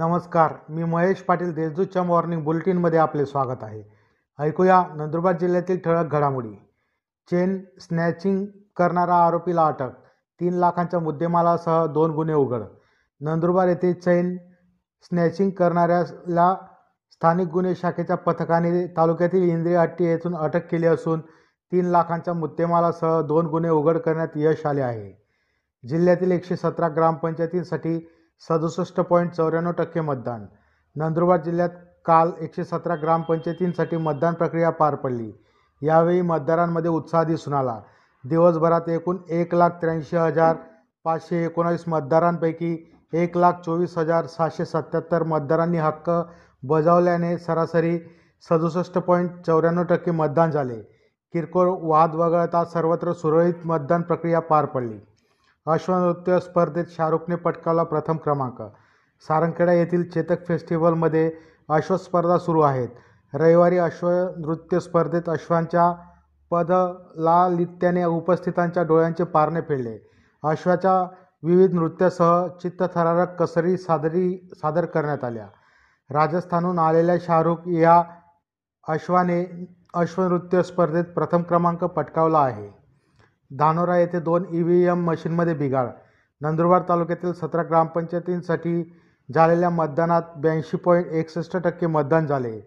नमस्कार मी महेश पाटील देशदूतच्या मॉर्निंग बुलेटिनमध्ये आपले स्वागत आहे. ऐकूया नंदुरबार जिल्ह्यातील ठळक घडामोडी. चेन स्नॅचिंग करणारा आरोपीला अटक तीन लाखांच्या मुद्देमालासह दोन गुन्हे उघड. नंदुरबार येथे चैन स्नॅचिंग करणाऱ्याला स्थानिक गुन्हे शाखेच्या पथकाने तालुक्यातील इंद्रिय हट्टी येथून अटक केली असून तीन लाखांच्या मुद्देमालासह दोन गुन्हे उघड करण्यात यश आले आहे. जिल्ह्यातील एकशे सतरा ग्रामपंचायतींसाठी सदुसष्ट पॉईंट चौऱ्याण्णव टक्के मतदान. नंदुरबार जिल्ह्यात काल एकशे सतरा ग्रामपंचायतींसाठी मतदान प्रक्रिया पार पडली. यावेळी मतदारांमध्ये उत्साह दिसून आला. दिवसभरात एकूण एक लाख त्र्याऐंशी हजार पाचशे एकोणावीस मतदारांपैकी एक लाख चोवीस हजार सहाशे सत्याहत्तर मतदारांनी हक्क बजावल्याने सरासरी सदुसष्ट पॉईंट चौऱ्याण्णव टक्के मतदान झाले. किरकोळ वाद वगळता सर्वत्र सुरळीत मतदान प्रक्रिया पार पडली. अश्वनृत्य स्पर्धेत शाहरुखने पटकावला प्रथम क्रमांक. सारंगखेडा येथील चेतक फेस्टिवलमध्ये अश्वस्पर्धा सुरू आहेत. रविवारी अश्वनृत्य स्पर्धेत अश्वांच्या पदलालित्याने उपस्थितांच्या डोळ्यांचे पारणे फेडले. अश्वाच्या विविध नृत्यासह चित्तथरारक कसरी सादरी सादर करण्यात आल्या. राजस्थानहून आलेल्या शाहरुख या अश्वाने अश्वनृत्य स्पर्धेत प्रथम क्रमांक पटकावला आहे. धानोरा येथे दोन ई व्ही एम मशीनमध्ये बिघाड. नंदुरबार तालुक्यातील सतरा ग्रामपंचायतींसाठी झालेल्या मतदानात ब्याऐंशी पॉईंट एकसष्ट टक्के मतदान झाले.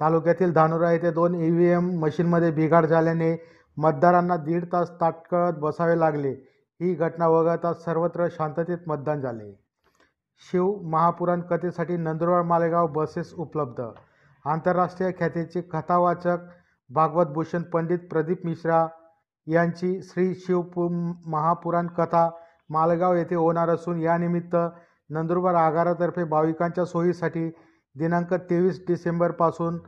तालुक्यातील धानोरा येथे दोन ई व्ही एम मशीनमध्ये बिघाड झाल्याने मतदारांना दीड तास ताटकळत बसावे लागले. ही घटना वगळता सर्वत्र शांततेत मतदान झाले. शिव महापुराण कथेसाठी नंदुरबार मालेगाव बसेस उपलब्ध. आंतरराष्ट्रीय ख्यातीचे कथावाचक भागवत भूषण पंडित प्रदीप मिश्रा यांची श्री शिवपु महापुराण कथा मालेगाव येथे होणार असून यानिमित्त नंदुरबार आगारातर्फे भाविकांच्या सोयीसाठी दिनांक तेवीस डिसेंबरपासून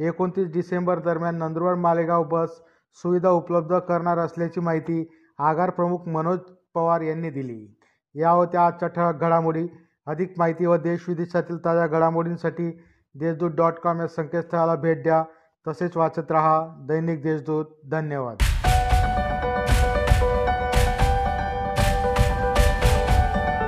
एकोणतीस डिसेंबर दरम्यान नंदुरबार मालेगाव बस सुविधा उपलब्ध करणार असल्याची माहिती आगार प्रमुख मनोज पवार यांनी दिली. या होत्या आजच्या ठळक घडामोडी. अधिक माहिती व देशविदेशातील ताज्या घडामोडींसाठी देशदूत डॉट कॉम या संकेतस्थळाला भेट द्या. तसेच वाचत रहा दैनिक देशदूत. धन्यवाद.